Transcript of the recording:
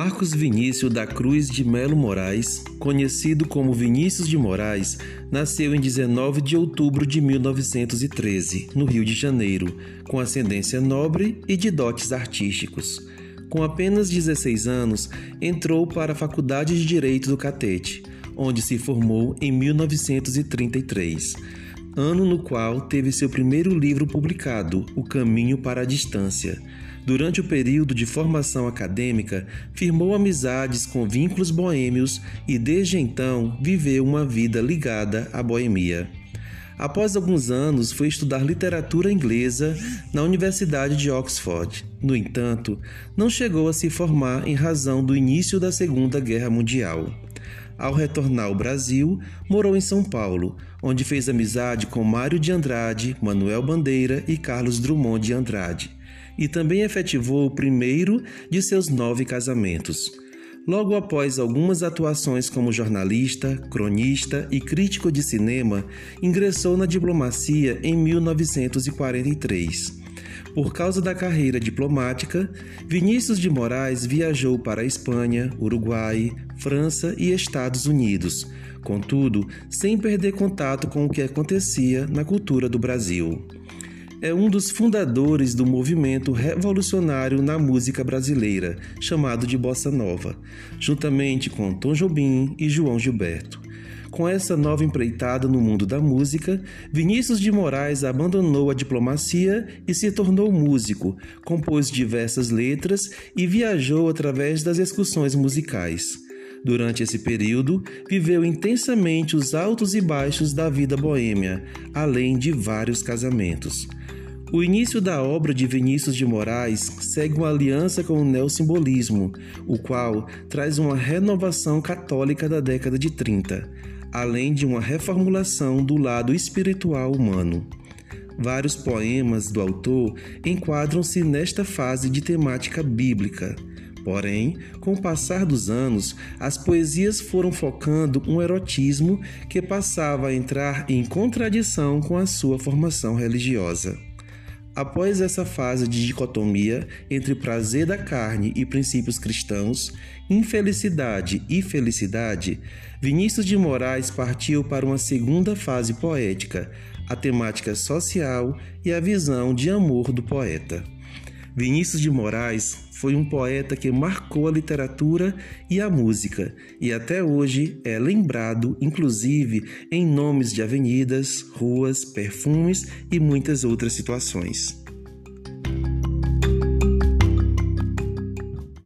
Marcos Vinícius da Cruz de Melo Moraes, conhecido como Vinícius de Moraes, nasceu em 19 de outubro de 1913, no Rio de Janeiro, com ascendência nobre e de dotes artísticos. Com apenas 16 anos, entrou para a Faculdade de Direito do Catete, onde se formou em 1933, ano no qual teve seu primeiro livro publicado, O Caminho para a Distância Durante o período de formação acadêmica, firmou amizades com vínculos boêmios e desde então viveu uma vida ligada à boemia. Após alguns anos, foi estudar literatura inglesa na Universidade de Oxford. No entanto, não chegou a se formar em razão do início da Segunda Guerra Mundial. Ao retornar ao Brasil, morou em São Paulo, onde fez amizade com Mário de Andrade, Manuel Bandeira e Carlos Drummond de Andrade e também efetivou o primeiro de seus nove casamentos. Logo após algumas atuações como jornalista, cronista e crítico de cinema, ingressou na diplomacia em 1943. Por causa da carreira diplomática, Vinícius de Moraes viajou para Espanha, Uruguai, França e Estados Unidos, contudo, sem perder contato com o que acontecia na cultura do Brasil é um dos fundadores do movimento revolucionário na música brasileira, chamado de Bossa Nova, juntamente com Tom Jobim e João Gilberto. Com essa nova empreitada no mundo da música, Vinícius de Moraes abandonou a diplomacia e se tornou músico, compôs diversas letras e viajou através das excursões musicais. Durante esse período, viveu intensamente os altos e baixos da vida boêmia, além de vários casamentos. O início da obra de Vinícius de Moraes segue uma aliança com o neossimbolismo, o qual traz uma renovação católica da década de 30, além de uma reformulação do lado espiritual humano. Vários poemas do autor enquadram-se nesta fase de temática bíblica. Porém, com o passar dos anos, as poesias foram focando um erotismo que passava a entrar em contradição com a sua formação religiosa. Após essa fase de dicotomia entre prazer da carne e princípios cristãos, infelicidade e felicidade, Vinícius de Moraes partiu para uma segunda fase poética, a temática social e a visão de amor do poeta. Vinícius de Moraes foi um poeta que marcou a literatura e a música, e até hoje é lembrado, inclusive, em nomes de avenidas, ruas, perfumes e muitas outras situações.